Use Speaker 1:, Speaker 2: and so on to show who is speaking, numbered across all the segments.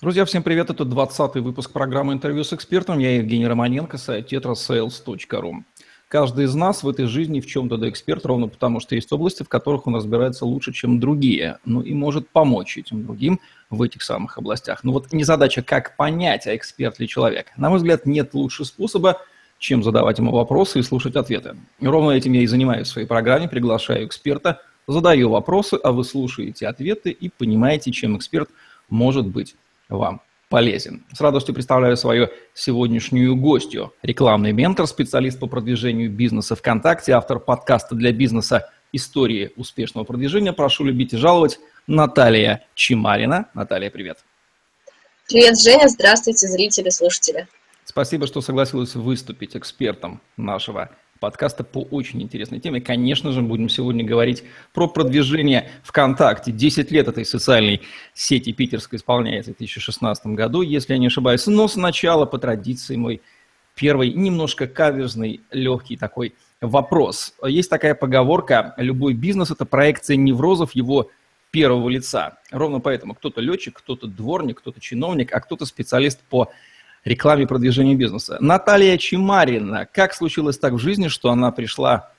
Speaker 1: Друзья, всем привет. Это 20-й выпуск программы «Интервью с экспертом». Я Евгений Романенко, сайт tetrasales.ru. Каждый из нас в этой жизни в чем-то да эксперт, ровно потому что есть области, в которых он разбирается лучше, чем другие, ну и может помочь этим другим в этих самых областях. Но вот не задача, как понять, а эксперт ли человек. На мой взгляд, нет лучше способа, чем задавать ему вопросы и слушать ответы. И ровно этим я и занимаюсь в своей программе, приглашаю эксперта, задаю вопросы, а вы слушаете ответы и понимаете, чем эксперт может быть вам полезен. С радостью представляю свою сегодняшнюю гостью. Рекламный ментор, специалист по продвижению бизнеса ВКонтакте, автор подкаста для бизнеса «Истории успешного продвижения». Прошу любить и жаловать Наталья Чимарина. Наталья, привет.
Speaker 2: Привет, Женя. Здравствуйте, зрители, слушатели.
Speaker 1: Спасибо, что согласилась выступить экспертом нашего подкаста по очень интересной теме. Конечно же, будем сегодня говорить про продвижение ВКонтакте. 10 лет этой социальной сети питерской исполняется в 2016 году, если я не ошибаюсь. Но сначала, по традиции, мой первый немножко каверзный, легкий такой вопрос. Есть такая поговорка, любой бизнес – это проекция неврозов его первого лица. Ровно поэтому кто-то летчик, кто-то дворник, кто-то чиновник, а кто-то специалист по рекламе и продвижению бизнеса. Наталья Чимарина. Как случилось так в жизни, что она пришла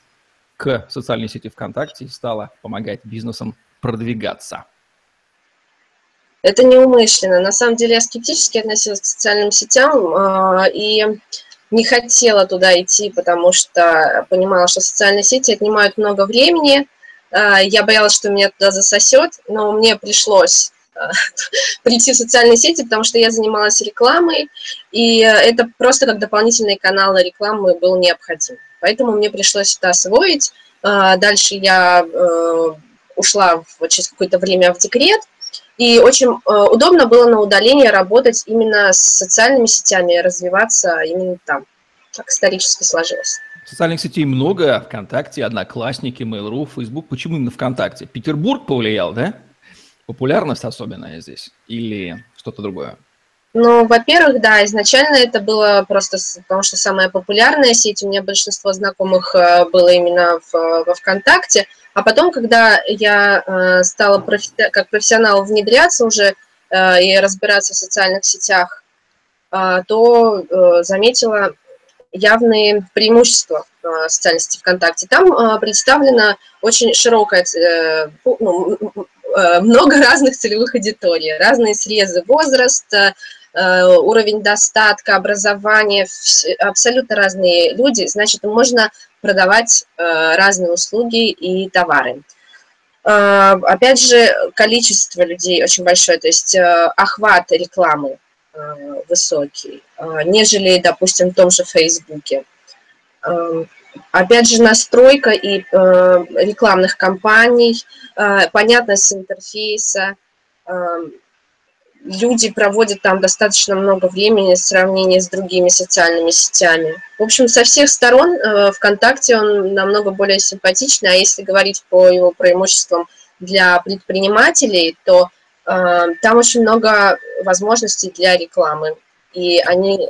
Speaker 1: к социальной сети ВКонтакте и стала помогать бизнесам продвигаться?
Speaker 2: Это неумышленно. На самом деле я скептически относилась к социальным сетям э, и не хотела туда идти, потому что понимала, что социальные сети отнимают много времени. Э, я боялась, что меня туда засосет, но мне пришлось прийти в социальные сети, потому что я занималась рекламой, и это просто как дополнительный канал рекламы был необходим. Поэтому мне пришлось это освоить. А, дальше я э, ушла через какое-то время в декрет, и очень э, удобно было на удалении работать именно с социальными сетями, развиваться именно там. Так исторически сложилось.
Speaker 1: Социальных сетей много, ВКонтакте, Одноклассники, Mail.ru, Facebook. Почему именно ВКонтакте? Петербург повлиял, да? Популярность особенная здесь или что-то другое?
Speaker 2: Ну, во-первых, да, изначально это было просто потому, что самая популярная сеть, у меня большинство знакомых э, было именно в, во ВКонтакте, а потом, когда я э, стала профи как профессионал внедряться уже э, и разбираться в социальных сетях, то заметила явные преимущества социальной сети ВКонтакте. Там представлена очень широкая, ну, много разных целевых аудиторий, разные срезы возраста, э, уровень достатка, образования, абсолютно разные люди, значит, можно продавать э, разные услуги и товары. Опять же, количество людей очень большое, то есть охват рекламы высокий, нежели, допустим, в том же Фейсбуке. Опять же, настройка и э, рекламных кампаний, э, понятность интерфейса. Э, люди проводят там достаточно много времени в сравнении с другими социальными сетями. В общем, со всех сторон э, ВКонтакте он намного более симпатичный, а если говорить по его преимуществам для предпринимателей, то э, там очень много возможностей для рекламы, и они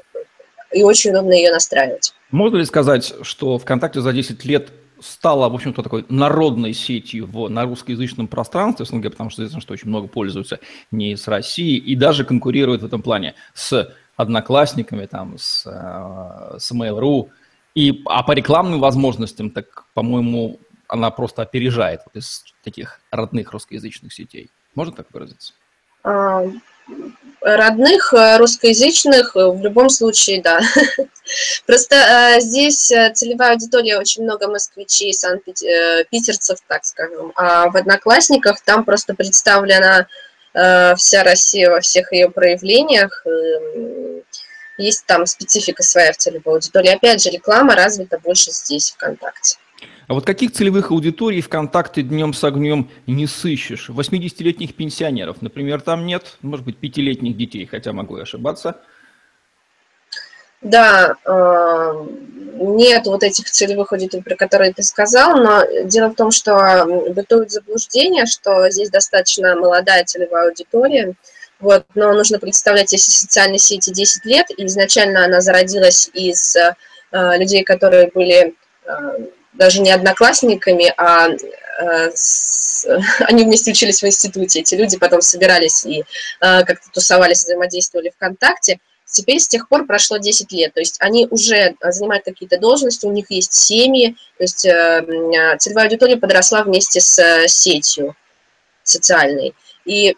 Speaker 2: и очень удобно ее настраивать.
Speaker 1: Можно ли сказать, что ВКонтакте за 10 лет стала, в общем-то, такой народной сетью в, на русскоязычном пространстве СНГ, потому что известно, что очень много пользуются не с Россией, и даже конкурирует в этом плане с одноклассниками, там, с, э, с Mail.ru. И, а по рекламным возможностям, так, по-моему, она просто опережает вот из таких родных русскоязычных сетей. Можно так выразиться?
Speaker 2: Родных, э, русскоязычных, э, в любом случае, да. Просто э, здесь целевая аудитория очень много москвичей, санкт-питерцев, так скажем, а в Одноклассниках там просто представлена вся Россия во всех ее проявлениях, есть там специфика своя в целевой аудитории. Опять же, реклама развита больше здесь, ВКонтакте.
Speaker 1: А вот каких целевых аудиторий ВКонтакте днем с огнем не сыщешь? 80-летних пенсионеров, например, там нет, может быть, пятилетних детей, хотя могу и ошибаться.
Speaker 2: Да, э, нет вот этих целевых аудиторий, про которые ты сказал, но дело в том, что бытует заблуждение, что здесь достаточно молодая целевая аудитория, вот, но нужно представлять, если социальной сети 10 лет, и изначально она зародилась из э, людей, которые были э, даже не одноклассниками, а э, нас, они вместе учились в институте, эти люди потом собирались и как-то тусовались, взаимодействовали ВКонтакте. Теперь с тех пор прошло 10 лет, то есть они уже занимают какие-то должности, у них есть семьи, то есть целевая аудитория подросла вместе с сетью социальной. И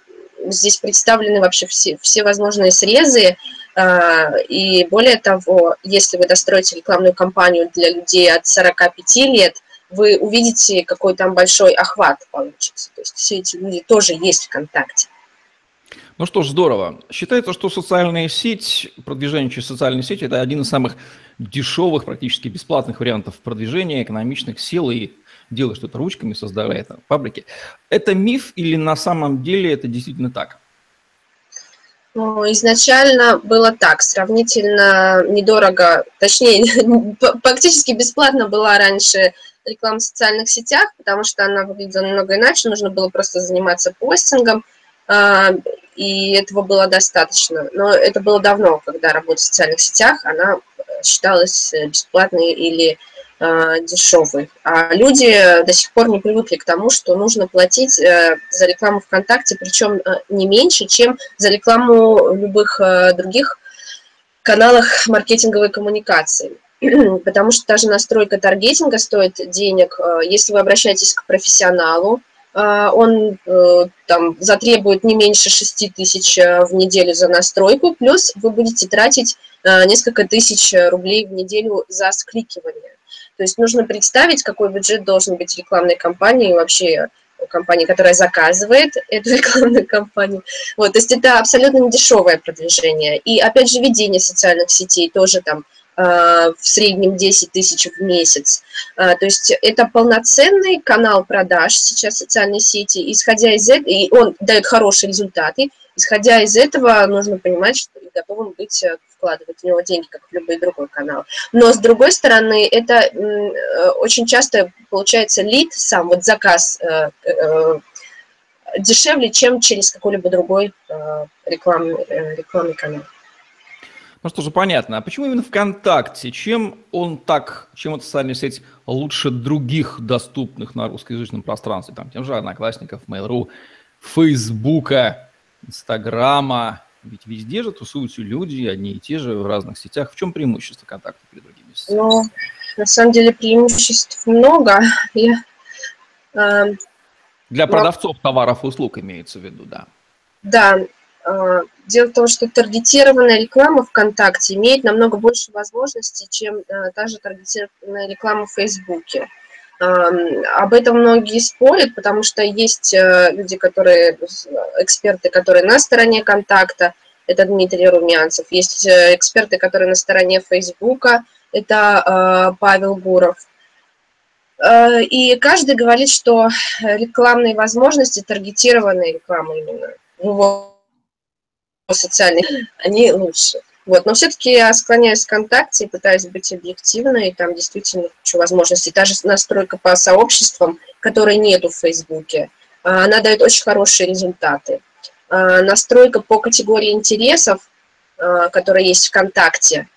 Speaker 2: здесь представлены вообще все, все возможные срезы, и более того, если вы достроите рекламную кампанию для людей от 45 лет, вы увидите, какой там большой охват получится. То есть все эти люди тоже есть ВКонтакте.
Speaker 1: Ну что ж, здорово. Считается, что социальная сеть, продвижение через социальные сети – это один из самых дешевых, практически бесплатных вариантов продвижения, экономичных сил и делаешь что-то ручками, создавая это фабрики. Это миф или на самом деле это действительно так?
Speaker 2: Ну, изначально было так, сравнительно недорого, точнее, практически бесплатно была раньше реклама в социальных сетях, потому что она выглядела немного иначе, нужно было просто заниматься постингом, а, и этого было достаточно. Но это было давно, когда работа в социальных сетях, она считалась бесплатной или э, дешевый. А люди до сих пор не привыкли к тому, что нужно платить э, за рекламу ВКонтакте, причем э, не меньше, чем за рекламу любых э, других каналах маркетинговой коммуникации. Потому что даже настройка таргетинга стоит денег. Э, если вы обращаетесь к профессионалу, э, он э, там затребует не меньше 6 тысяч в неделю за настройку, плюс вы будете тратить несколько тысяч рублей в неделю за скликивание. То есть нужно представить, какой бюджет должен быть рекламной кампании вообще компании, которая заказывает эту рекламную кампанию. Вот, то есть это абсолютно не дешевое продвижение. И опять же, ведение социальных сетей тоже там а, в среднем 10 тысяч в месяц. То есть это полноценный канал продаж сейчас социальной сети. Исходя из этого, и он дает хорошие результаты. Исходя из этого, нужно понимать, что и готовым быть э, вкладывать в него деньги, как в любой другой канал. Но с другой стороны, это э, очень часто получается лид, сам вот заказ э, дешевле, чем через какой-либо другой рекламный, рекламный канал.
Speaker 1: Ну что же, понятно. А почему именно ВКонтакте? Чем он так, чем эта социальная сеть лучше других доступных на русскоязычном пространстве? Там, тем же Одноклассников, Mail.ru, Фейсбука, Инстаграма. Ведь везде же тусуются люди, одни и те же в разных сетях. В чем преимущество контакта перед другими
Speaker 2: сетями? Ну, на самом деле преимуществ много. Я,
Speaker 1: э, Для продавцов товаров и услуг имеется в виду, да.
Speaker 2: Да, а, дело в том, что таргетированная реклама ВКонтакте имеет намного больше возможностей, чем а, та же таргетированная реклама в Фейсбуке. Об этом многие спорят, потому что есть э, люди, которые, эксперты, которые на стороне контакта, это Дмитрий Румянцев, есть э, эксперты, которые на стороне Фейсбука, это а, Павел Буров. Э, и каждый говорит, что рекламные возможности, таргетированная реклама именно, ну, социальных, они лучше. Вот, но все-таки я склоняюсь к ВКонтакте и пытаюсь быть объективной, и там действительно хочу возможностей. Та же настройка по сообществам, которой нету в Фейсбуке, а, она дает очень хорошие результаты. А, настройка по категории интересов, а, которая есть ВКонтакте,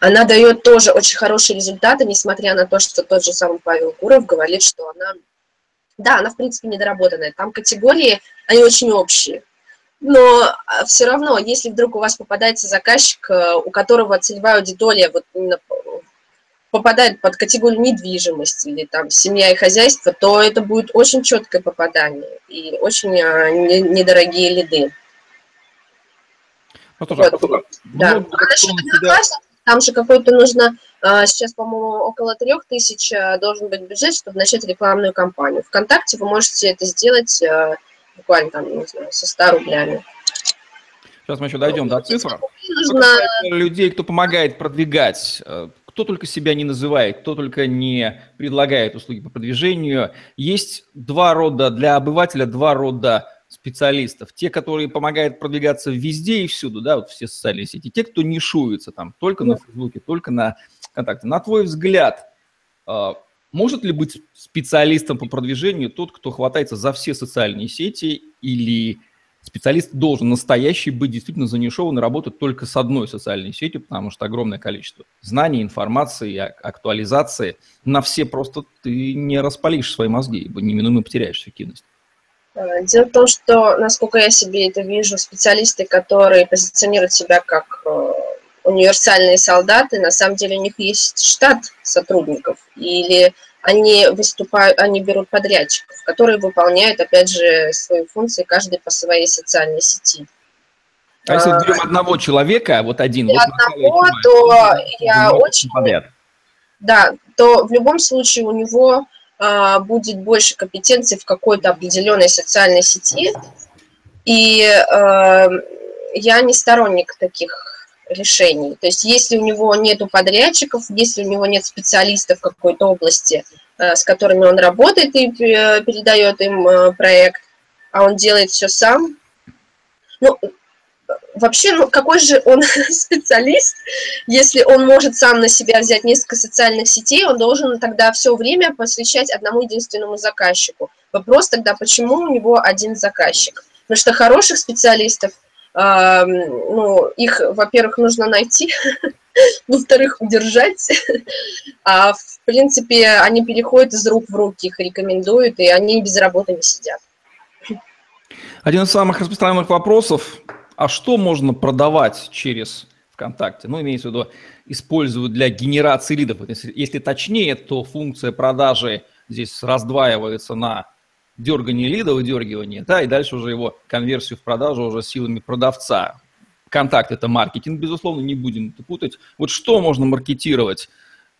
Speaker 2: она дает тоже очень хорошие результаты, несмотря на то, что тот же самый Павел Куров говорит, что она, да, она в принципе недоработанная. Там категории, они очень общие но а, все равно, если вдруг у вас попадается заказчик, э, у которого целевая аудитория вот именно попадает под категорию недвижимости или там семья и хозяйство, то это будет очень четкое попадание и очень а, недорогие лиды. Ну, тоже, вот. да. А там же какой-то нужно, сейчас, по-моему, около трех тысяч должен быть бюджет, чтобы начать рекламную кампанию. Вконтакте вы можете это сделать буквально там, не знаю, со 100 рублями.
Speaker 1: Сейчас мы еще дойдем до цифр. Нужно... Людей, кто помогает продвигать, э, кто только себя не называет, кто только не предлагает услуги по продвижению. Есть два рода, для обывателя два рода специалистов. Те, которые помогают продвигаться везде и всюду, да, вот все социальные сети. Те, кто нишуется там только на Фейсбуке, только на ВКонтакте. На твой взгляд, э, может ли быть специалистом по продвижению тот, кто хватается за все социальные сети или специалист должен настоящий быть действительно занишован и работать только с одной социальной сетью, потому что огромное количество знаний, информации, актуализации. На все просто ты не распалишь свои мозги, ибо неминуемо потеряешь эффективность.
Speaker 2: Э, дело в том, что, насколько я себе это вижу, специалисты, которые позиционируют себя как э, универсальные солдаты, на самом деле у них есть штат сотрудников, или они выступают, они берут подрядчиков, которые выполняют, опять же, свои функции, каждый по своей социальной сети.
Speaker 1: А если а, берем одного человека, вот один,
Speaker 2: вот одного, то я очень... Подряд. Да, то в любом случае у него а, будет больше компетенций в какой-то определенной социальной сети, и а, я не сторонник таких решений. То есть если у него нет подрядчиков, если у него нет специалистов в какой-то области, э, с которыми он работает и э, передает им э, проект, а он делает все сам, ну, вообще, ну, какой же он специалист, если он может сам на себя взять несколько социальных сетей, он должен тогда все время посвящать одному единственному заказчику. Вопрос тогда, почему у него один заказчик? Потому что хороших специалистов – ну, их, во-первых, нужно найти, во-вторых, удержать, а в принципе они переходят из рук в руки, их рекомендуют, и они без работы не сидят.
Speaker 1: Один из самых распространенных вопросов, а что можно продавать через ВКонтакте? Ну, имеется в виду, используют для генерации лидов. Если, если точнее, то функция продажи здесь раздваивается на дергание лида, выдергивание, да, и дальше уже его конверсию в продажу уже силами продавца. Контакт – это маркетинг, безусловно, не будем это путать. Вот что можно маркетировать?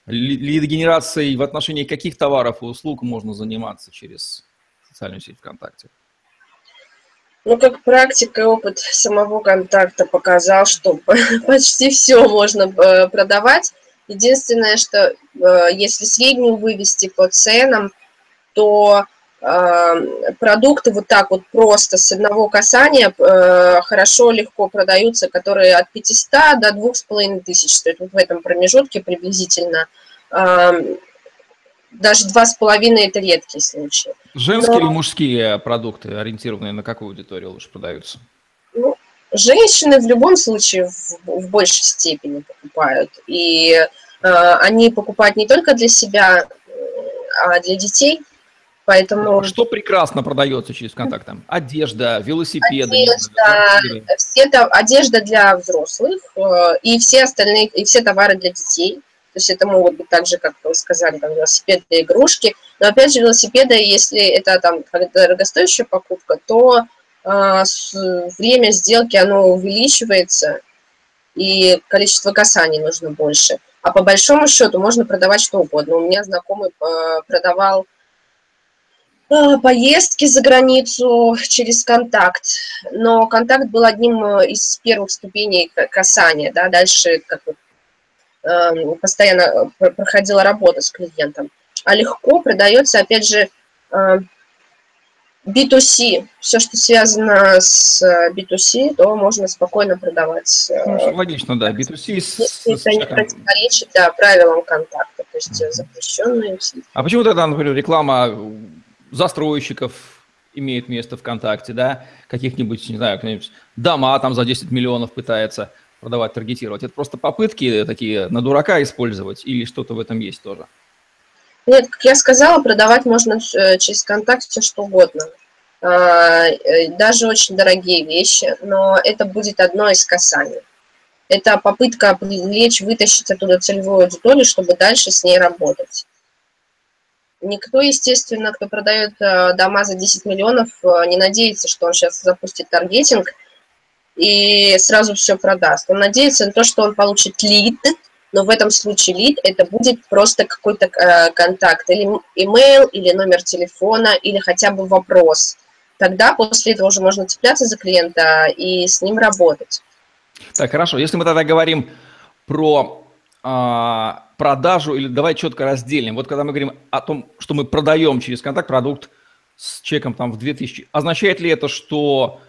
Speaker 1: Лидогенерацией в отношении каких товаров и услуг можно заниматься через социальную сеть ВКонтакте?
Speaker 2: Ну, как практика и опыт самого контакта показал, что почти все можно э, продавать. Единственное, что э, если среднюю вывести по ценам, то продукты вот так вот просто с одного касания э, хорошо, легко продаются, которые от 500 до 2500 стоят. Вот в этом промежутке приблизительно. Даже два с половиной это редкие случаи.
Speaker 1: Женские Но... или мужские продукты, ориентированные на какую аудиторию лучше продаются?
Speaker 2: Ну, женщины в любом случае в, в большей степени покупают. И э, они покупают не только для себя, а для детей – Поэтому...
Speaker 1: Что прекрасно продается через контакт? Там? Одежда, велосипеды.
Speaker 2: Одежда, все, одежда для взрослых э, и все остальные, и все товары для детей. То есть это могут быть также, как вы сказали, там, велосипеды, игрушки. Но опять же, велосипеды, если это там дорогостоящая покупка, то э, время сделки оно увеличивается, и количество касаний нужно больше. А по большому счету можно продавать что угодно. У меня знакомый э, продавал поездки за границу через контакт, но контакт был одним э, из первых ступеней касания, да, дальше как бы, э, постоянно проходила работа с клиентом. А легко продается, опять же, э, B2C, все, что связано с B2C, то можно спокойно продавать.
Speaker 1: Ну, логично, да, B2C.
Speaker 2: Если это не противоречит да, правилам контакта, то есть запрещенные.
Speaker 1: А почему тогда, например, реклама застройщиков имеет место ВКонтакте, да, каких-нибудь, не знаю, дома там за 10 миллионов пытается продавать, таргетировать. Это просто попытки такие на дурака использовать или что-то в этом есть тоже?
Speaker 2: Нет, как я сказала, продавать можно э, через контакт все что угодно. А, э, даже очень дорогие вещи, но это будет одно из касаний. Это попытка привлечь, вытащить оттуда целевую аудиторию, чтобы дальше с ней работать. Никто, естественно, кто продает э, дома за 10 миллионов, э, не надеется, что он сейчас запустит таргетинг и сразу все продаст. Он надеется на то, что он получит лид, но в этом случае лид это будет просто какой-то э, контакт, или email, или номер телефона, или хотя бы вопрос. Тогда после этого уже можно цепляться за клиента и с ним работать.
Speaker 1: Так, хорошо. Если мы тогда говорим про а, продажу, или давай четко разделим. Вот когда мы говорим о том, что мы продаем через контакт продукт с чеком там в 2000, означает ли это, что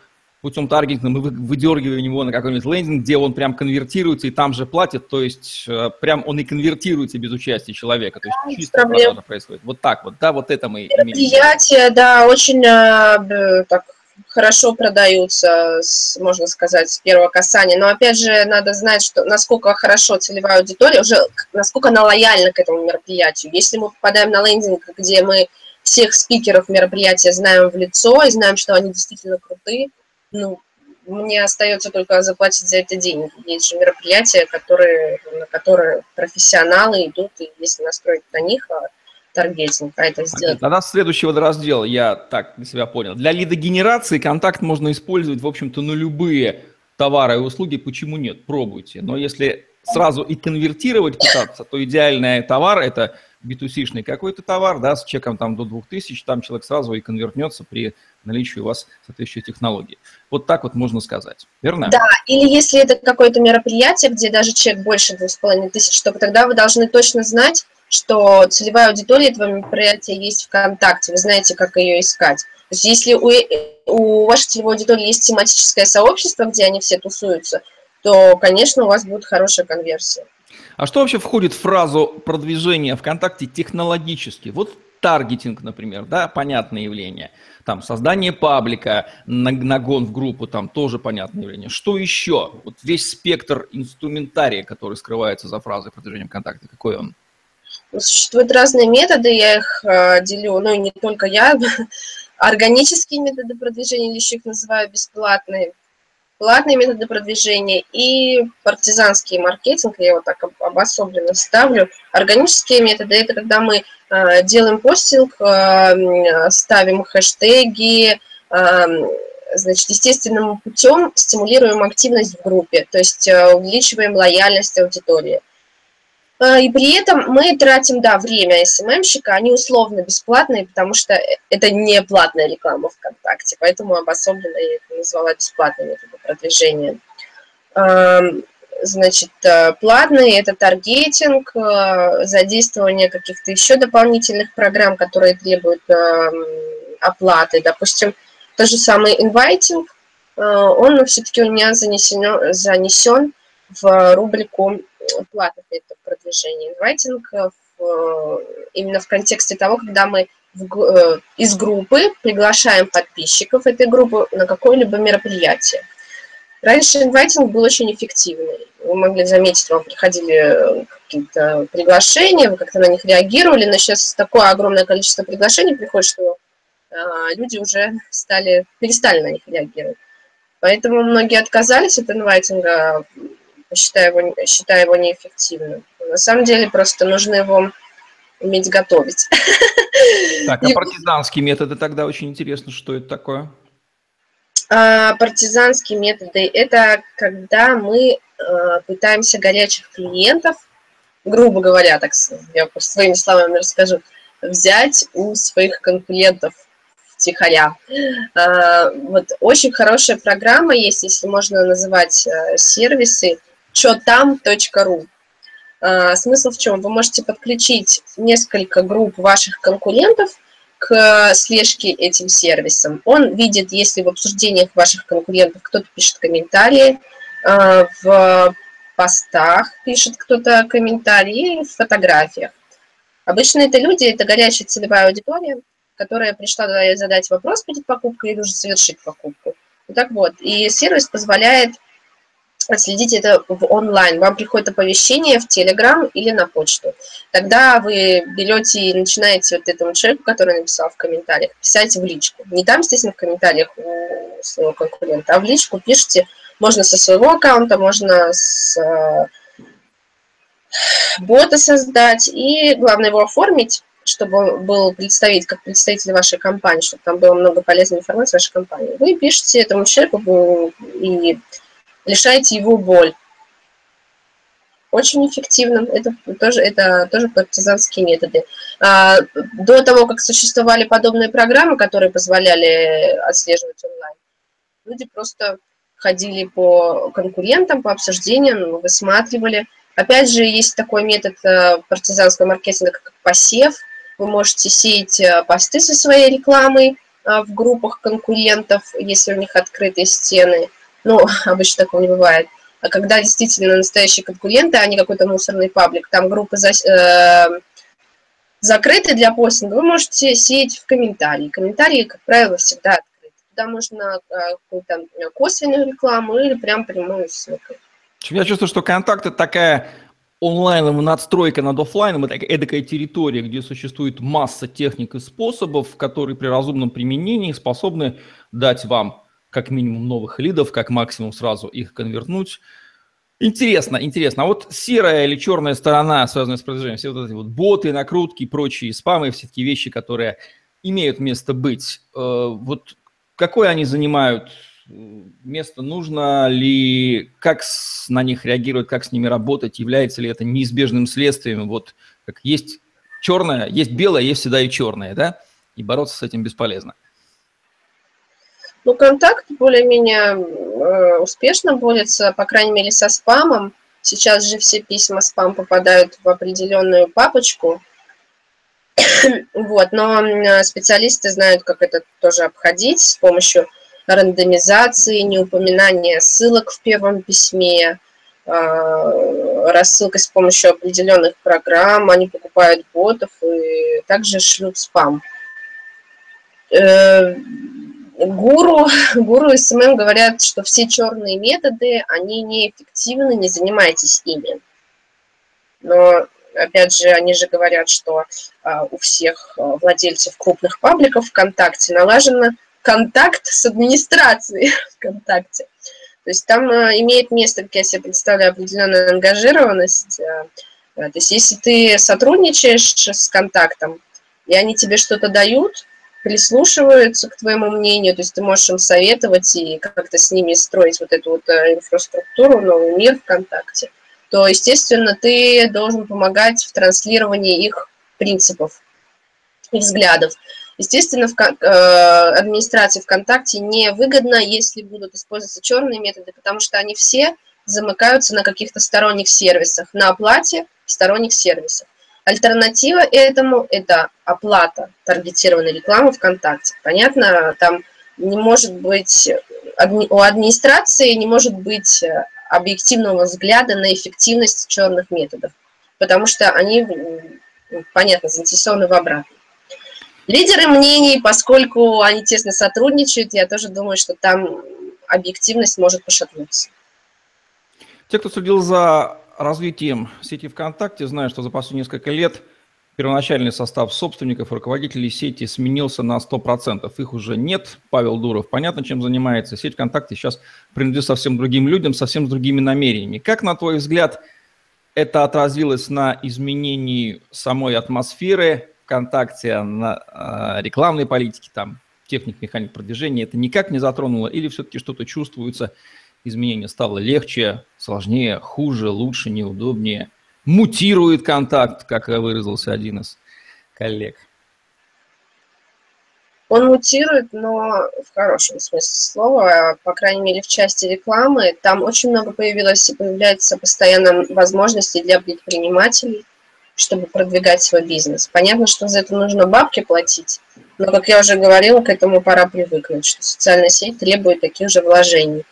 Speaker 1: путем таргетинга мы выдергиваем его на какой-нибудь лендинг, где он прям конвертируется и там же платит, то есть э, прям он и конвертируется без участия человека, то есть чисто продажа происходит. Вот так вот, да, вот это мы
Speaker 2: Мероприятие, да, очень э, так хорошо продаются, можно сказать, с первого касания. Но опять же, надо знать, что насколько хорошо целевая аудитория, уже насколько она лояльна к этому мероприятию. Если мы попадаем на лендинг, где мы всех спикеров мероприятия знаем в лицо и знаем, что они действительно крутые, ну, мне остается только заплатить за это деньги. Есть же мероприятия, которые, на которые профессионалы идут, и если настроить на них а таргетинг, а это сделать.
Speaker 1: Тогда следующего раздела, я так для себя понял. Для лидогенерации контакт можно использовать, в общем-то, на любые товары и услуги, почему нет? Пробуйте. Но если сразу и конвертировать пытаться, то идеальный товар – это B2C-шный какой-то товар, да, с чеком там до 2000, там человек сразу и конвертнется при наличии у вас соответствующей технологии. Вот так вот можно сказать, верно?
Speaker 2: Да, или если это какое-то мероприятие, где даже чек больше 2500, то тогда вы должны точно знать, что целевая аудитория этого мероприятия есть ВКонтакте, вы знаете, как ее искать. То есть если у, у вашей целевой аудитории есть тематическое сообщество, где они все тусуются, то, конечно, у вас будет хорошая конверсия.
Speaker 1: А что вообще входит в фразу продвижения ВКонтакте технологически? Вот таргетинг, например, да, понятное явление. Там создание паблика, нагон в группу, там тоже понятное явление. Что еще? Вот весь спектр инструментария, который скрывается за фразой продвижения ВКонтакте, какой он?
Speaker 2: Существуют разные методы, я их э, делю, ну и не только я, органические методы продвижения, или еще их называю бесплатные, платные методы продвижения и партизанский маркетинг, я его так обособленно ставлю. Органические методы – это когда мы э, делаем постинг, э, ставим хэштеги, значит, естественным путем стимулируем активность в группе, то есть увеличиваем лояльность аудитории. А, и при этом мы тратим, да, время СММщика, они условно бесплатные, потому что это не платная реклама ВКонтакте, поэтому обособленно я это назвала бесплатными методом продвижения. Значит, э, платные – это таргетинг, э, задействование каких-то еще дополнительных программ, которые требуют оплаты. Допустим, тот же самый инвайтинг, э, он все-таки у меня занесен, занесен в рубрику платных методов продвижения инвайтинг в, именно в контексте того, когда мы в, э, из группы приглашаем подписчиков этой группы на какое-либо мероприятие. Раньше инвайтинг был очень эффективный. Вы могли заметить, вам приходили какие-то приглашения, вы как-то на них реагировали, но сейчас такое огромное количество приглашений приходит, что э, люди уже стали, перестали на них реагировать. Поэтому многие отказались от инвайтинга, считая его, считая его неэффективным. На самом деле просто нужно его уметь готовить.
Speaker 1: Так, а партизанские методы тогда очень интересно, что это такое?
Speaker 2: А, партизанские методы – это когда мы а, пытаемся горячих клиентов, грубо говоря, так я своими словами расскажу, взять у своих конкурентов втихаря. А, вот очень хорошая программа есть, если можно называть сервисы, чотам.ру. А, смысл в чем? Вы можете подключить несколько групп ваших конкурентов к слежке этим сервисам. Он видит, если в обсуждениях ваших конкурентов кто-то пишет комментарии, а, в постах пишет кто-то комментарии, в фотографиях. Обычно это люди, это горячая целевая аудитория, которая пришла задать вопрос перед покупкой или уже совершить покупку. Так вот, и сервис позволяет отследить это в онлайн. Вам приходит оповещение в Телеграм или на почту. Тогда вы берете и начинаете вот этому человеку, который написал в комментариях, писать в личку. Не там, естественно, в комментариях у своего конкурента, а в личку пишите. Можно со своего аккаунта, можно с э, бота создать. И главное его оформить, чтобы он был представить, как представитель вашей компании, чтобы там было много полезной информации вашей компании. Вы пишете этому человеку и лишаете его боль. Очень эффективно. Это тоже, это тоже партизанские методы. А, до того, как существовали подобные программы, которые позволяли отслеживать онлайн, люди просто ходили по конкурентам, по обсуждениям, высматривали. Опять же, есть такой метод э, партизанского маркетинга, как посев. Вы можете сеять э, посты со своей рекламой э, в группах конкурентов, если у них открытые стены. Ну, обычно такого не бывает. А когда действительно настоящие конкуренты, а не какой-то мусорный паблик, там группы за, э, закрыты для постинга, вы можете сеять в комментарии. Комментарии, как правило, всегда открыты. туда можно какую-то косвенную рекламу или прям прямую ссылку.
Speaker 1: Я чувствую, что контакт – это такая онлайновая надстройка над офлайном – это эдакая территория, где существует масса техник и способов, которые при разумном применении способны дать вам как минимум новых лидов, как максимум сразу их конвертнуть. Интересно, интересно. А вот серая или черная сторона, связанная с продвижением, все вот эти вот боты, накрутки прочие спамы, все такие вещи, которые имеют место быть, э, вот какое они занимают место, нужно ли, как на них реагировать, как с ними работать, является ли это неизбежным следствием, вот как есть черное, есть белое, есть всегда и черное, да, и бороться с этим бесполезно.
Speaker 2: Ну, контакт более-менее э, успешно борется, по крайней мере, со спамом. Сейчас же все письма спам попадают в определенную папочку. вот, но специалисты знают, как это тоже обходить с помощью рандомизации, неупоминания ссылок в первом письме, а, рассылкой с помощью определенных программ, они покупают ботов и также шлют спам. Гуру, гуру SMM говорят, что все черные методы, они неэффективны, не занимайтесь ими. Но, опять же, они же говорят, что а, у всех а, владельцев крупных пабликов ВКонтакте налажено контакт с администрацией ВКонтакте. То есть там э, имеет место, как я себе представляю, определенная ангажированность. Э, э, то есть если ты сотрудничаешь с контактом, и они тебе что-то дают, прислушиваются к твоему мнению, то есть ты можешь им советовать и как-то с ними строить вот эту вот инфраструктуру, новый мир ВКонтакте, то, естественно, ты должен помогать в транслировании их принципов и взглядов. Естественно, в э, администрации ВКонтакте невыгодно, если будут использоваться черные методы, потому что они все замыкаются на каких-то сторонних сервисах, на оплате сторонних сервисов. Альтернатива этому – это оплата таргетированной рекламы ВКонтакте. Понятно, там не может быть, у администрации не может быть объективного взгляда на эффективность черных методов, потому что они, понятно, заинтересованы в обратном. Лидеры мнений, поскольку они тесно сотрудничают, я тоже думаю, что там объективность может пошатнуться.
Speaker 1: Те, кто следил за развитием сети ВКонтакте, знают, что за последние несколько лет первоначальный состав собственников, руководителей сети сменился на 100%. Их уже нет. Павел Дуров, понятно, чем занимается. Сеть ВКонтакте сейчас принадлежит совсем другим людям, совсем с другими намерениями. Как, на твой взгляд, это отразилось на изменении самой атмосферы ВКонтакте, на э, рекламной политике, там, техник, механик продвижения, это никак не затронуло? Или все-таки что-то чувствуется, изменение стало легче, сложнее, хуже, лучше, неудобнее? Мутирует контакт, как выразился один из коллег.
Speaker 2: Он мутирует, но в хорошем смысле слова, по крайней мере, в части рекламы. Там очень много появилось и появляется постоянно возможностей для предпринимателей – чтобы продвигать свой бизнес. Понятно, что за это нужно бабки платить, но, как я уже говорила, к этому пора привыкнуть, что социальная сеть требует таких же вложений.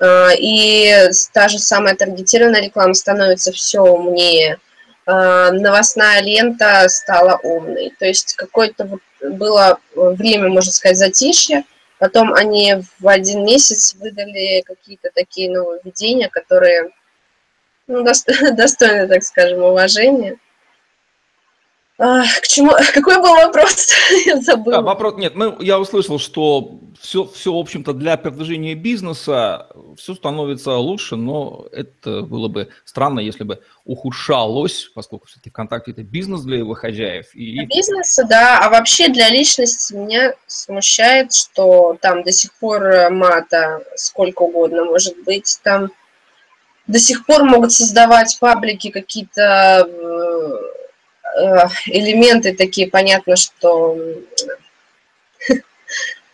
Speaker 2: А, и та же самая таргетированная реклама становится все умнее, а, новостная лента стала умной. То есть какое-то вот было время, можно сказать, затишье, потом они в один месяц выдали какие-то такие нововведения, которые ну, достойны, так скажем, уважения. К чему? Какой был вопрос?
Speaker 1: я забыл. Да, вопрос нет. Мы, я услышал, что все, все, в общем-то, для продвижения бизнеса все становится лучше, но это было бы странно, если бы ухудшалось, поскольку все-таки ВКонтакте это бизнес для его хозяев.
Speaker 2: И... Для бизнеса, да, а вообще для личности меня смущает, что там до сих пор мата сколько угодно может быть, там до сих пор могут создавать паблики какие-то Э, элементы такие, понятно, что...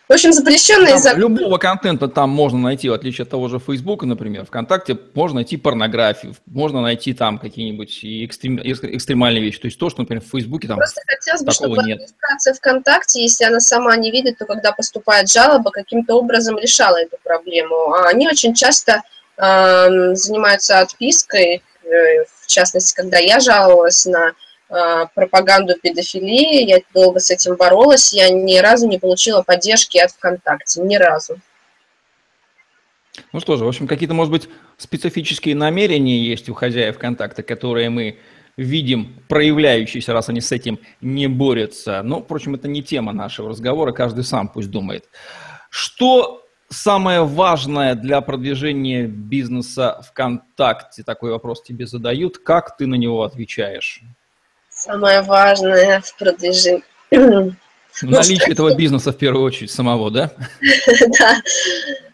Speaker 2: В общем, запрещенные...
Speaker 1: Там, любого контента там можно найти, в отличие от того же Фейсбука, например. ВКонтакте можно найти порнографию, можно найти там какие-нибудь экстрем, экстремальные вещи. То есть то, что, например, в Фейсбуке там Просто хотелось бы, чтобы нет.
Speaker 2: администрация ВКонтакте, если она сама не видит, то когда поступает жалоба, каким-то образом решала эту проблему. А они очень часто э, занимаются отпиской, э, в частности, когда я жаловалась на э, пропаганду педофилии, я долго с этим боролась, я ни разу не получила поддержки от ВКонтакте, ни разу.
Speaker 1: Ну что же, в общем, какие-то, может быть, специфические намерения есть у хозяев ВКонтакта, которые мы видим проявляющиеся, раз они с этим не борются. Но, впрочем, это не тема нашего разговора, каждый сам пусть думает. Что самое важное для продвижения бизнеса ВКонтакте? Такой вопрос тебе задают. Как ты на него отвечаешь?
Speaker 2: Самое важное в продвижении...
Speaker 1: Наличие этого бизнеса в первую очередь самого, да?
Speaker 2: Да.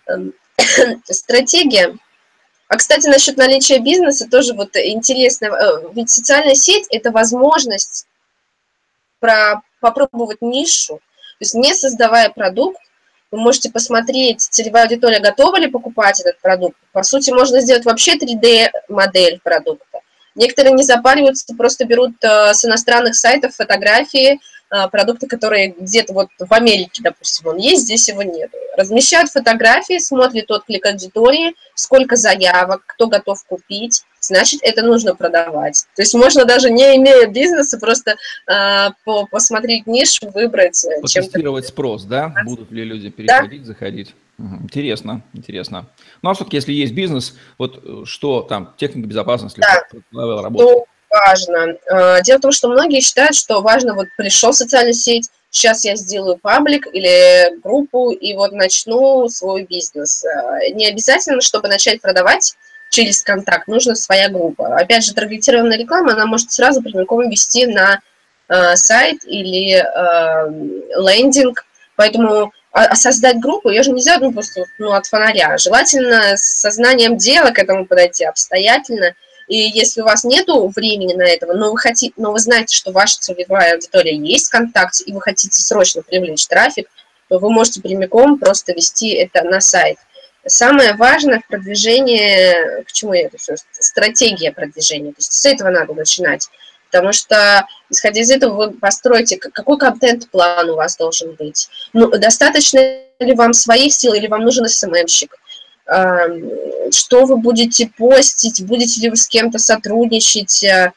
Speaker 2: Эм, стратегия. А, кстати, насчет наличия бизнеса тоже вот интересно. Э, ведь социальная сеть – это возможность про, попробовать нишу. То есть не создавая продукт, вы можете посмотреть, целевая аудитория готова ли покупать этот продукт. По сути, можно сделать вообще 3D-модель продукта. Некоторые не запариваются, просто берут э, с иностранных сайтов фотографии, э, продукты, которые где-то вот в Америке, допустим, он есть, здесь его нет. Размещают фотографии, смотрят отклик аудитории, сколько заявок, кто готов купить, значит, это нужно продавать. То есть можно даже не имея бизнеса, просто э, по посмотреть нишу, выбрать.
Speaker 1: Э, Потестировать спрос, да? Будут ли люди переходить, да? заходить? Интересно, интересно. Ну а все-таки, если есть бизнес, вот э, что там, техника безопасности,
Speaker 2: да. работа? важно. Э, дело в том, что многие считают, что важно, вот пришел в социальную сеть, сейчас я сделаю паблик или группу и вот начну свой бизнес. Не обязательно, чтобы начать продавать, через контакт, нужна своя группа. Опять же, таргетированная реклама, она может сразу прямиком вести на э, сайт или э, лендинг, поэтому а, а создать группу, ее же нельзя ну, просто ну, от фонаря. Желательно с сознанием дела к этому подойти обстоятельно. И если у вас нет времени на этого, но вы, хотите, но вы знаете, что ваша целевая аудитория есть ВКонтакте, и вы хотите срочно привлечь трафик, то вы можете прямиком просто вести это на сайт. Самое важное в продвижении, к чему я это все, стратегия продвижения, то есть с этого надо начинать. Потому что, исходя из этого, вы построите, какой контент-план у вас должен быть. Ну, достаточно ли вам своих сил, или вам нужен СММщик? Что вы будете постить, будете ли вы с кем-то сотрудничать? Э,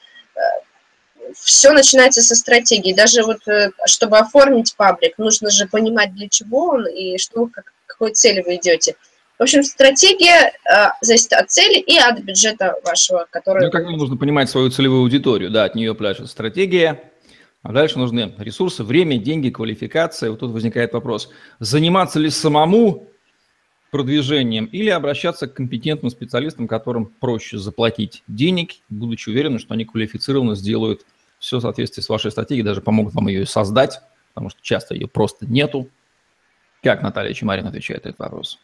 Speaker 2: Все начинается со стратегии. Даже вот, э, чтобы оформить паблик, нужно же понимать, для чего он и что, как, какой цели вы идете. В общем, стратегия э, зависит от цели и от бюджета вашего, который...
Speaker 1: Ну, как нужно понимать свою целевую аудиторию, да, от нее пляшет стратегия, а дальше нужны ресурсы, время, деньги, квалификация. Вот тут возникает вопрос, заниматься ли самому продвижением или обращаться к компетентным специалистам, которым проще заплатить денег, будучи уверенным, что они квалифицированно сделают все в соответствии с вашей стратегией, даже помогут вам ее создать, потому что часто ее просто нету. Как Наталья Чемарин отвечает на этот вопрос?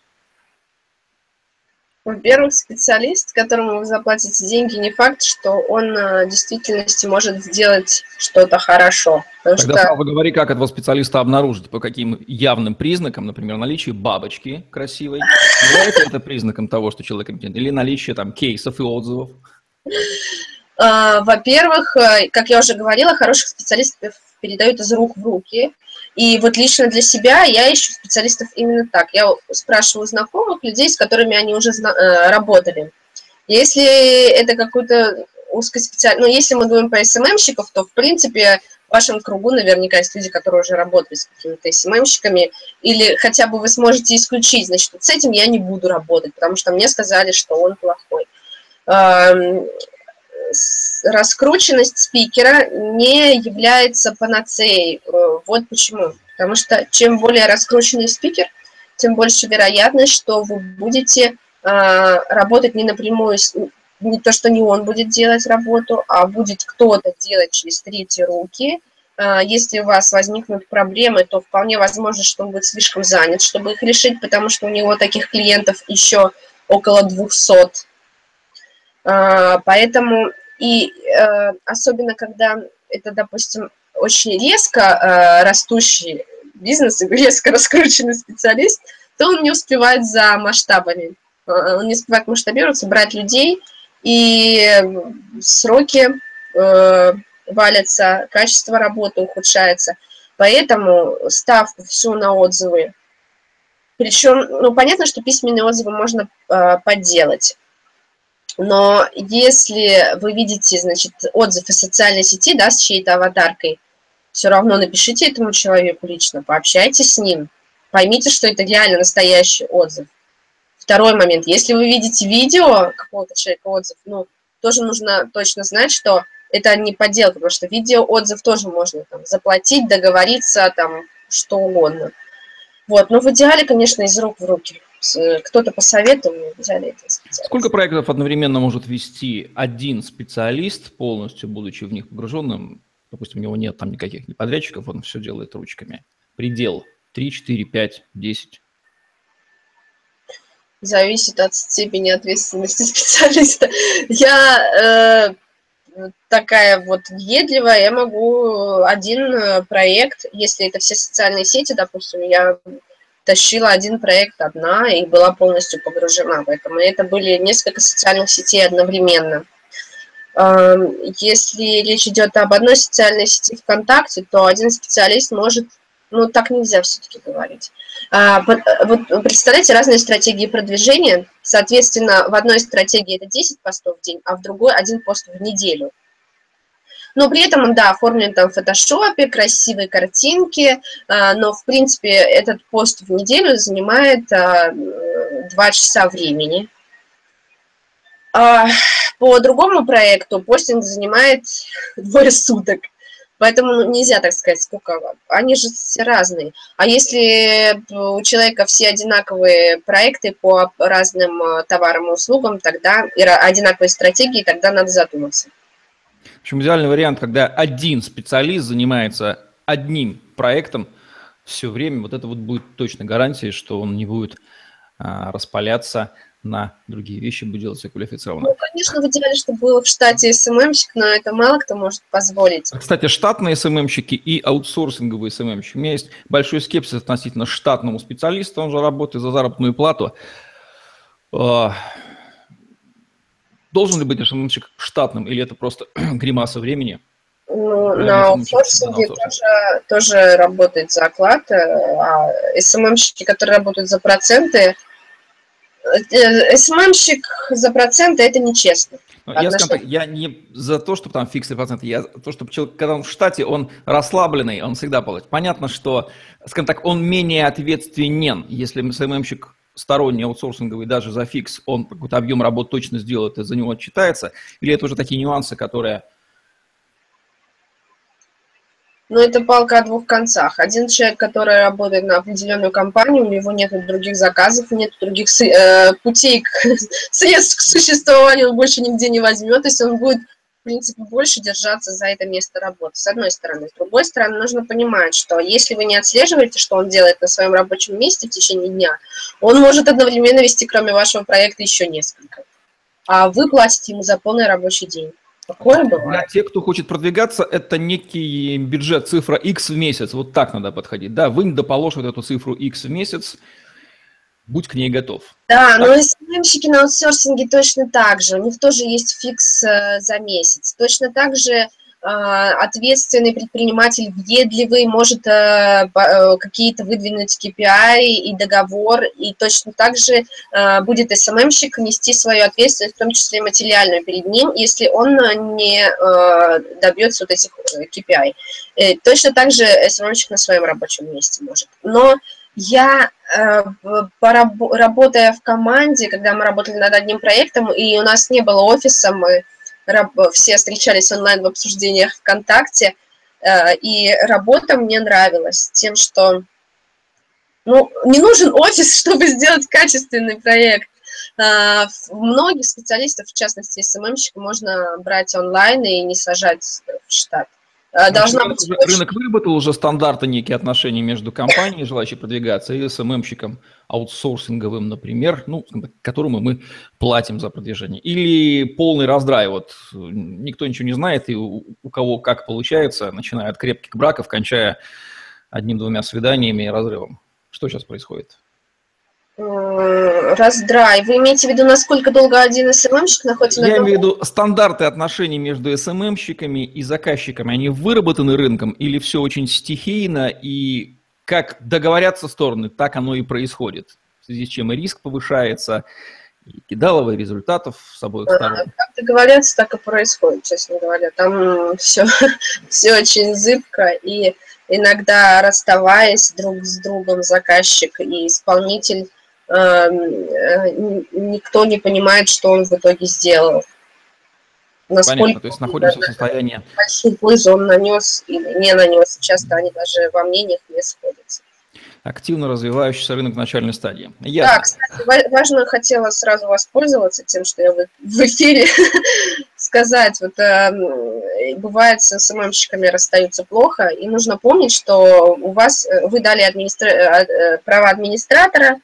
Speaker 2: Во-первых, специалист, которому вы заплатите деньги, не факт, что он э, в действительности может сделать что-то хорошо.
Speaker 1: Тогда что... сразу говори, как этого специалиста обнаружить, по каким явным признакам, например, наличие бабочки красивой, является это признаком того, что человек компетентен, или наличие там кейсов и отзывов?
Speaker 2: А, во-первых, э, как я уже говорила, хороших специалистов передают из рук в руки. И вот лично для себя я ищу специалистов именно так. Я спрашиваю знакомых людей, с которыми они уже э, работали. Если это какой-то узкоспециальный... Ну, если мы говорим про СММщиков, то, в принципе, в вашем кругу наверняка есть люди, которые уже работали с какими-то СММщиками, или хотя бы вы сможете исключить, значит, вот с этим я не буду работать, потому что мне сказали, что он плохой раскрученность спикера не является панацеей. Э, вот почему. Потому что чем более раскрученный спикер, тем больше вероятность, что вы будете э, работать не напрямую, не то, что не он будет делать работу, а будет кто-то делать через третьи руки. Э, если у вас возникнут проблемы, то вполне возможно, что он будет слишком занят, чтобы их решить, потому что у него таких клиентов еще около 200. Поэтому и э, особенно, когда это, допустим, очень резко э, растущий бизнес и резко раскрученный специалист, то он не успевает за масштабами. Э, он не успевает масштабироваться, брать людей, и сроки э, валятся, качество работы ухудшается. Поэтому ставку всю на отзывы. Причем, ну, понятно, что письменные отзывы можно э, подделать Но если вы видите, значит, отзыв из социальной сети, да, с чьей-то аватаркой, все равно напишите этому человеку лично, пообщайтесь с ним, поймите, что это реально настоящий отзыв. Второй момент, если вы видите видео какого-то человека отзыв, ну, тоже нужно точно знать, что это не подделка, потому что видео отзыв тоже можно там, заплатить, договориться, там, что угодно. Вот, но в идеале, конечно, из рук в руки. Кто-то посоветовал, взяли это
Speaker 1: Сколько проектов одновременно может вести один специалист, полностью будучи в них погруженным? Допустим, у него нет там никаких не подрядчиков, он все делает ручками. Предел 3, 4, 5, 10
Speaker 2: зависит от степени ответственности специалиста. Я э, такая вот въедливая, я могу один э, проект, если это все социальные сети, допустим, я тащила один проект одна и была полностью погружена в этом. И это были несколько социальных сетей одновременно. Эм, если речь идет об одной социальной сети ВКонтакте, то один специалист может ну, так нельзя все-таки говорить. А, вот представляете, разные стратегии продвижения. Соответственно, в одной стратегии это 10 постов в день, а в другой один пост в неделю. Но при этом да, оформлен там в фотошопе, красивые картинки, а, но, в принципе, этот пост в неделю занимает а, 2 часа времени. А, по другому проекту постинг занимает двое суток. Поэтому ну, нельзя так сказать, сколько. Они же все разные. А если у человека все одинаковые проекты по разным товарам и услугам, тогда и одинаковые стратегии, тогда надо задуматься.
Speaker 1: В общем, идеальный вариант, когда один специалист занимается одним проектом все время, вот это вот будет точно гарантия, что он не будет а, распаляться на другие вещи, будет делать все квалифицированно.
Speaker 2: Ну, конечно, в идеале, чтобы было в штате СММщик, но это мало кто может позволить.
Speaker 1: Кстати, штатные СММщики и аутсорсинговые СММщики. У меня есть большой скепсис относительно штатному специалисту, он же работает за заработную плату. Должен ли быть СММщик штатным, или это просто гримаса времени?
Speaker 2: Ну, на аутсорсинге тоже, тоже работает за оклад, э, а СММщики, которые работают за проценты, Э, СММщик за проценты это нечестно.
Speaker 1: Ну, я, скажем так, я не за то, чтобы там фиксный процент, я за то, чтобы человек, когда он в штате, он расслабленный, он всегда получит. Понятно, что, скажем так, он менее ответственен, если СММщик сторонний, аутсорсинговый, даже за фикс, он какой-то объем работ точно сделает, и за него отчитается, или это уже такие нюансы, которые
Speaker 2: но это палка о двух концах. Один человек, который работает на определенную компанию, у него нет других заказов, нет других э, путей, к, средств к существованию, он больше нигде не возьмет, то есть он будет, в принципе, больше держаться за это место работы, с одной стороны. С другой стороны, нужно понимать, что если вы не отслеживаете, что он делает на своем рабочем месте в течение дня, он может одновременно вести, кроме вашего проекта, еще несколько. А вы платите ему за полный рабочий день.
Speaker 1: Такое бывает. Для тех, кто хочет продвигаться, это некий бюджет, цифра X в месяц. Вот так надо подходить. Да, вынь да положь вот эту цифру X в месяц, будь к ней готов.
Speaker 2: Да, так. но СММщики на аутсорсинге точно так же. У них тоже есть фикс э, за месяц. Точно так же а, ответственный предприниматель, въедливый, может э, э, какие-то выдвинуть KPI и договор, и точно так же будет СММщик нести свою ответственность, в том числе материальную перед ним, если он не добьется вот этих KPI. Точно так же СММщик на своем рабочем месте может. Но я, работая в команде, когда мы работали над одним проектом, и у нас не было офиса, мы все встречались онлайн в обсуждениях ВКонтакте, э, и работа мне нравилась тем, что ну, не нужен офис, чтобы сделать качественный проект. Э, многих специалистов, в частности, СММщика, можно брать онлайн и не сажать в штат.
Speaker 1: Э, должна быть рынок, очень... рынок выработал уже стандарты, некие отношения между компанией, желающей продвигаться, и СММщиком аутсорсинговым, например, ну, которому мы платим за продвижение. Или полный раздрай, вот никто ничего не знает, и у, у кого как получается, начиная от крепких браков, кончая одним-двумя свиданиями и разрывом. Что сейчас происходит?
Speaker 2: Э, раздрай. Вы имеете в виду, насколько долго один СММщик находится
Speaker 1: на Я имею в виду стандарты отношений между СММщиками и заказчиками. Они выработаны рынком или все очень стихийно и как договорятся стороны, так оно и происходит. В связи с чем и риск повышается, и кидалово, и результатов с обоих сторон.
Speaker 2: Как договорятся, так и происходит, честно говоря. Там все, все очень зыбко, и иногда расставаясь друг с другом, заказчик и исполнитель, э, никто не понимает, что он в итоге сделал.
Speaker 1: Насколько Понятно, то есть находимся в состоянии...
Speaker 2: Большую пользу он нанес или не нанес. Часто они даже во мнениях не сходятся
Speaker 1: активно развивающийся рынок в начальной стадии.
Speaker 2: Я... Да, кстати, важно, хотела сразу воспользоваться тем, что я в эфире сказать. Вот э, бывает, с СММщиками расстаются плохо, и нужно помнить, что у вас, э, вы дали администра... Э, э, право администратора,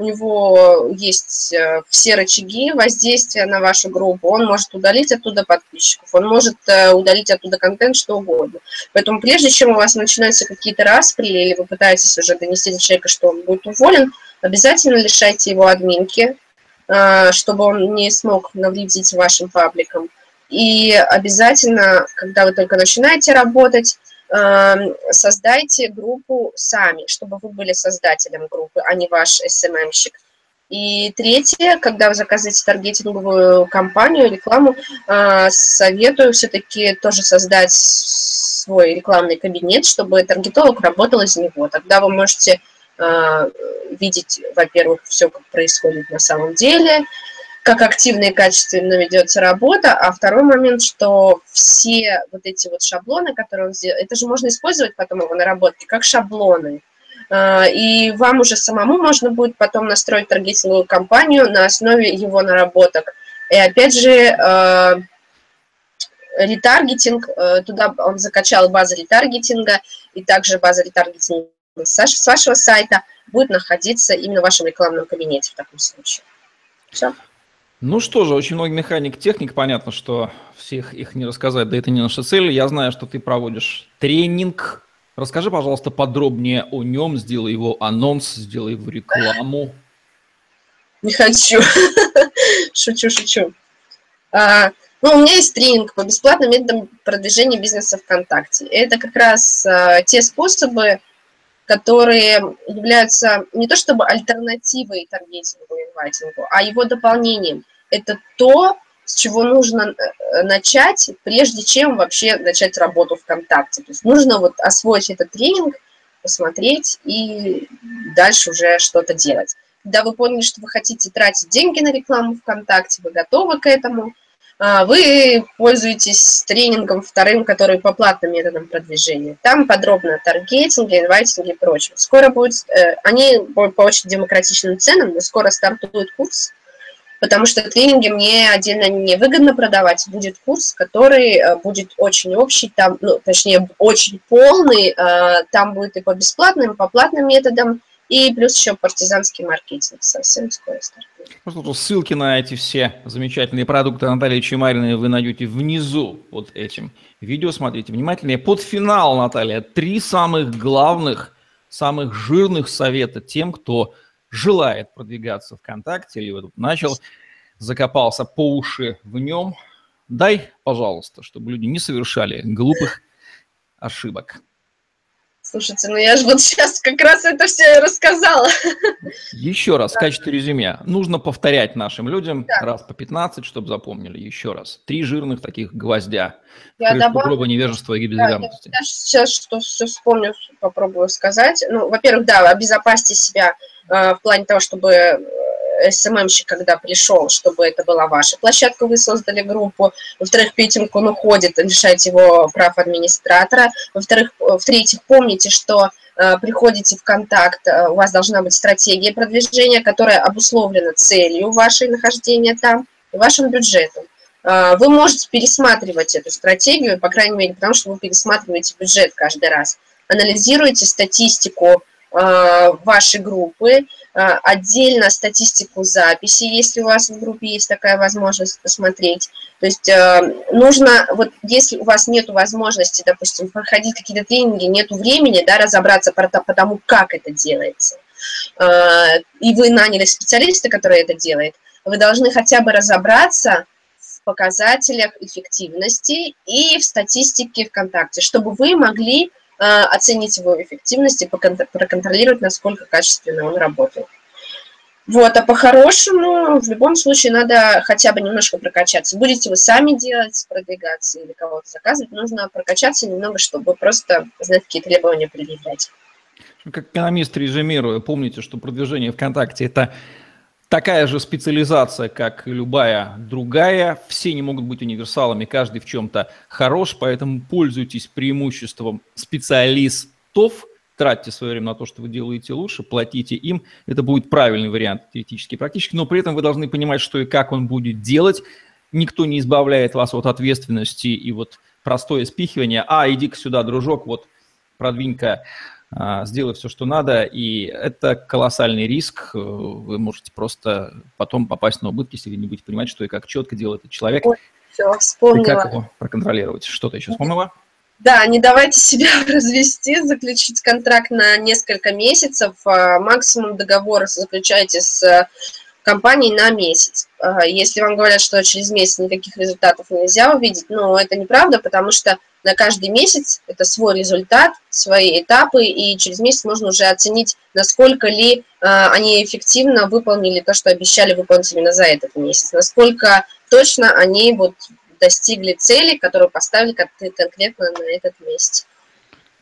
Speaker 2: у него есть э, все рычаги воздействия на вашу группу, он может удалить оттуда подписчиков, он может э, удалить оттуда контент, что угодно. Поэтому прежде чем у вас начинаются какие-то распри, или вы пытаетесь уже донести до человека, что он будет уволен, обязательно лишайте его админки, э, чтобы он не смог навредить вашим пабликам. И обязательно, когда вы только начинаете работать, создайте группу сами, чтобы вы были создателем группы, а не ваш SMM-щик. И третье, когда вы заказываете таргетинговую кампанию, рекламу, э, советую все-таки тоже создать свой рекламный кабинет, чтобы таргетолог работал из него. Тогда вы можете э, видеть, во-первых, все, как происходит на самом деле, как активно и качественно ведется работа, а второй момент, что все вот эти вот шаблоны, которые он сделал, это же можно использовать потом его наработки как шаблоны. А, и вам уже самому можно будет потом настроить таргетинговую кампанию на основе его наработок. И опять же, а, ретаргетинг, а, туда он закачал базу ретаргетинга, и также база ретаргетинга с вашего сайта будет находиться именно в вашем рекламном кабинете в таком случае.
Speaker 1: Все. Ну что же, очень много механик, техник, понятно, что всех их не рассказать, да это не наша цель. Я знаю, что ты проводишь тренинг. Расскажи, пожалуйста, подробнее о нем, сделай его анонс, сделай его рекламу.
Speaker 2: Не хочу. Шучу, шучу. А, ну, у меня есть тренинг по бесплатным методам продвижения бизнеса ВКонтакте. Это как раз а, те способы, которые являются не то чтобы альтернативой таргетингу и инвайтингу, а его дополнением. Это то, с чего нужно э, начать, прежде чем вообще начать работу ВКонтакте. То есть нужно вот освоить этот тренинг, посмотреть и дальше уже что-то делать. Когда вы поняли, что вы хотите тратить деньги на рекламу ВКонтакте, вы готовы к этому – вы пользуетесь тренингом вторым, который по платным методам продвижения. Там подробно таргетинги, инвайтинги и прочее. Скоро будет, э, они по очень демократичным ценам, но скоро стартует курс, потому что тренинги мне отдельно невыгодно продавать. Будет курс, который э, будет очень общий, там, ну, точнее, очень полный, а, там будет и по бесплатным, и по платным методам, и плюс еще партизанский маркетинг совсем скоро стартует.
Speaker 1: Ну, ссылки на эти все замечательные продукты Натальи Чемариной вы найдете внизу под этим видео. Смотрите внимательнее. Под финал, Наталья, три самых главных, самых жирных совета тем, кто желает продвигаться ВКонтакте или вот начал, закопался по уши в нем. Дай, пожалуйста, чтобы люди не совершали глупых ошибок.
Speaker 2: Слушайте, ну я же вот сейчас как раз это все рассказала.
Speaker 1: Еще раз, в качестве резюме. Нужно повторять нашим людям да. раз по 15, чтобы запомнили. Еще раз. Три жирных таких гвоздя. Я добавлю... Грубо невежества и безграмотности.
Speaker 2: Да, я сейчас что все вспомню, попробую сказать. Ну, во-первых, да, обезопасьте себя э, в плане того, чтобы СММщик, когда пришел, чтобы это была ваша площадка, вы создали группу. Во-вторых, петинг он уходит, лишайте его прав администратора. Во-вторых, в-третьих, помните, что э, приходите в контакт, э, у вас должна быть стратегия продвижения, которая обусловлена целью вашей нахождения там и вашим бюджетом. Э, вы можете пересматривать эту стратегию, по крайней мере, потому что вы пересматриваете бюджет каждый раз. Анализируете статистику Э, ваши группы, э, отдельно статистику записи, если у вас в группе есть такая возможность посмотреть. То есть э, нужно, вот если у вас нет возможности, допустим, проходить какие-то тренинги, нет времени, да, разобраться по, тому, как это делается, и вы наняли специалиста, который это делает, вы должны хотя бы разобраться в показателях эффективности и в статистике ВКонтакте, чтобы вы могли оценить его эффективность и проконтролировать, насколько качественно он работает. Вот, а по-хорошему, в любом случае, надо хотя бы немножко прокачаться. Будете вы сами делать, продвигаться или кого-то заказывать, нужно прокачаться немного, чтобы просто знать, какие требования предъявлять.
Speaker 1: Как экономист резюмирую, помните, что продвижение ВКонтакте – это такая же специализация, как и любая другая. Все не могут быть универсалами, каждый в чем-то хорош, поэтому пользуйтесь преимуществом специалистов, тратьте свое время на то, что вы делаете лучше, платите им. Это будет правильный вариант теоретически и практически, но при этом вы должны понимать, что и как он будет делать. Никто не избавляет вас от ответственности и вот простое спихивание. А, иди-ка сюда, дружок, вот продвинь-ка сделай все, что надо, и это колоссальный риск. Вы можете просто потом попасть на убытки, если вы не будете понимать, что и как четко делает этот человек. Ой,
Speaker 2: все, вспомнила.
Speaker 1: И как его проконтролировать. Что-то еще вспомнила?
Speaker 2: Да, не давайте себя развести, заключить контракт на несколько месяцев. А, максимум договор заключайте с компанией на месяц. А, если вам говорят, что через месяц никаких результатов нельзя увидеть, ну, это неправда, потому что на каждый месяц это свой результат, свои этапы, и через месяц можно уже оценить, насколько ли э, они эффективно выполнили то, что обещали выполнить именно за этот месяц, насколько точно они вот достигли цели, которую поставили конкретно на этот месяц.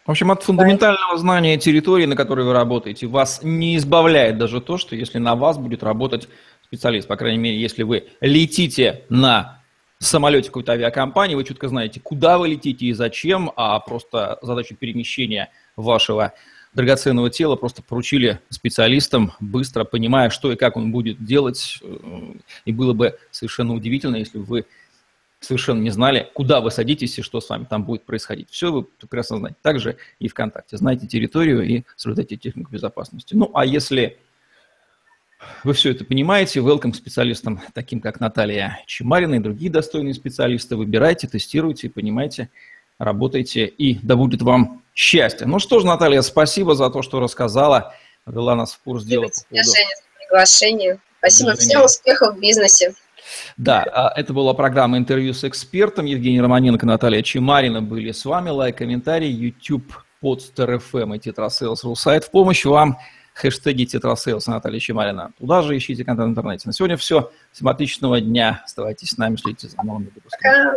Speaker 1: В общем, от фундаментального знания территории, на которой вы работаете, вас не избавляет даже то, что если на вас будет работать специалист, по крайней мере, если вы летите на самолете какой-то авиакомпании, вы четко знаете, куда вы летите и зачем, а просто задачу перемещения вашего драгоценного тела просто поручили специалистам, быстро понимая, что и как он будет делать. И было бы совершенно удивительно, если бы вы совершенно не знали, куда вы садитесь и что с вами там будет происходить. Все вы прекрасно знаете. Также и ВКонтакте. Знайте территорию и соблюдайте технику безопасности. Ну, а если вы все это понимаете, welcome специалистам, таким как Наталья Чемарина и другие достойные специалисты. Выбирайте, тестируйте, понимайте, работайте, и да будет вам счастье. Ну что ж, Наталья, спасибо за то, что рассказала, ввела нас в курс дела.
Speaker 2: Спасибо за приглашение. Спасибо всем, успехов в бизнесе.
Speaker 1: Да, а, это была программа «Интервью с экспертом». Евгений Романенко, Наталья Чемарина были с вами. Лайк, комментарий, YouTube, Podster FM и Tetrasales.ru сайт в помощь вам. Хэштеги Tetrasales Наталья Чемарина. Туда же ищите контент в интернете. На сегодня все. Всем отличного дня. Оставайтесь с нами, следите за новыми выпусками.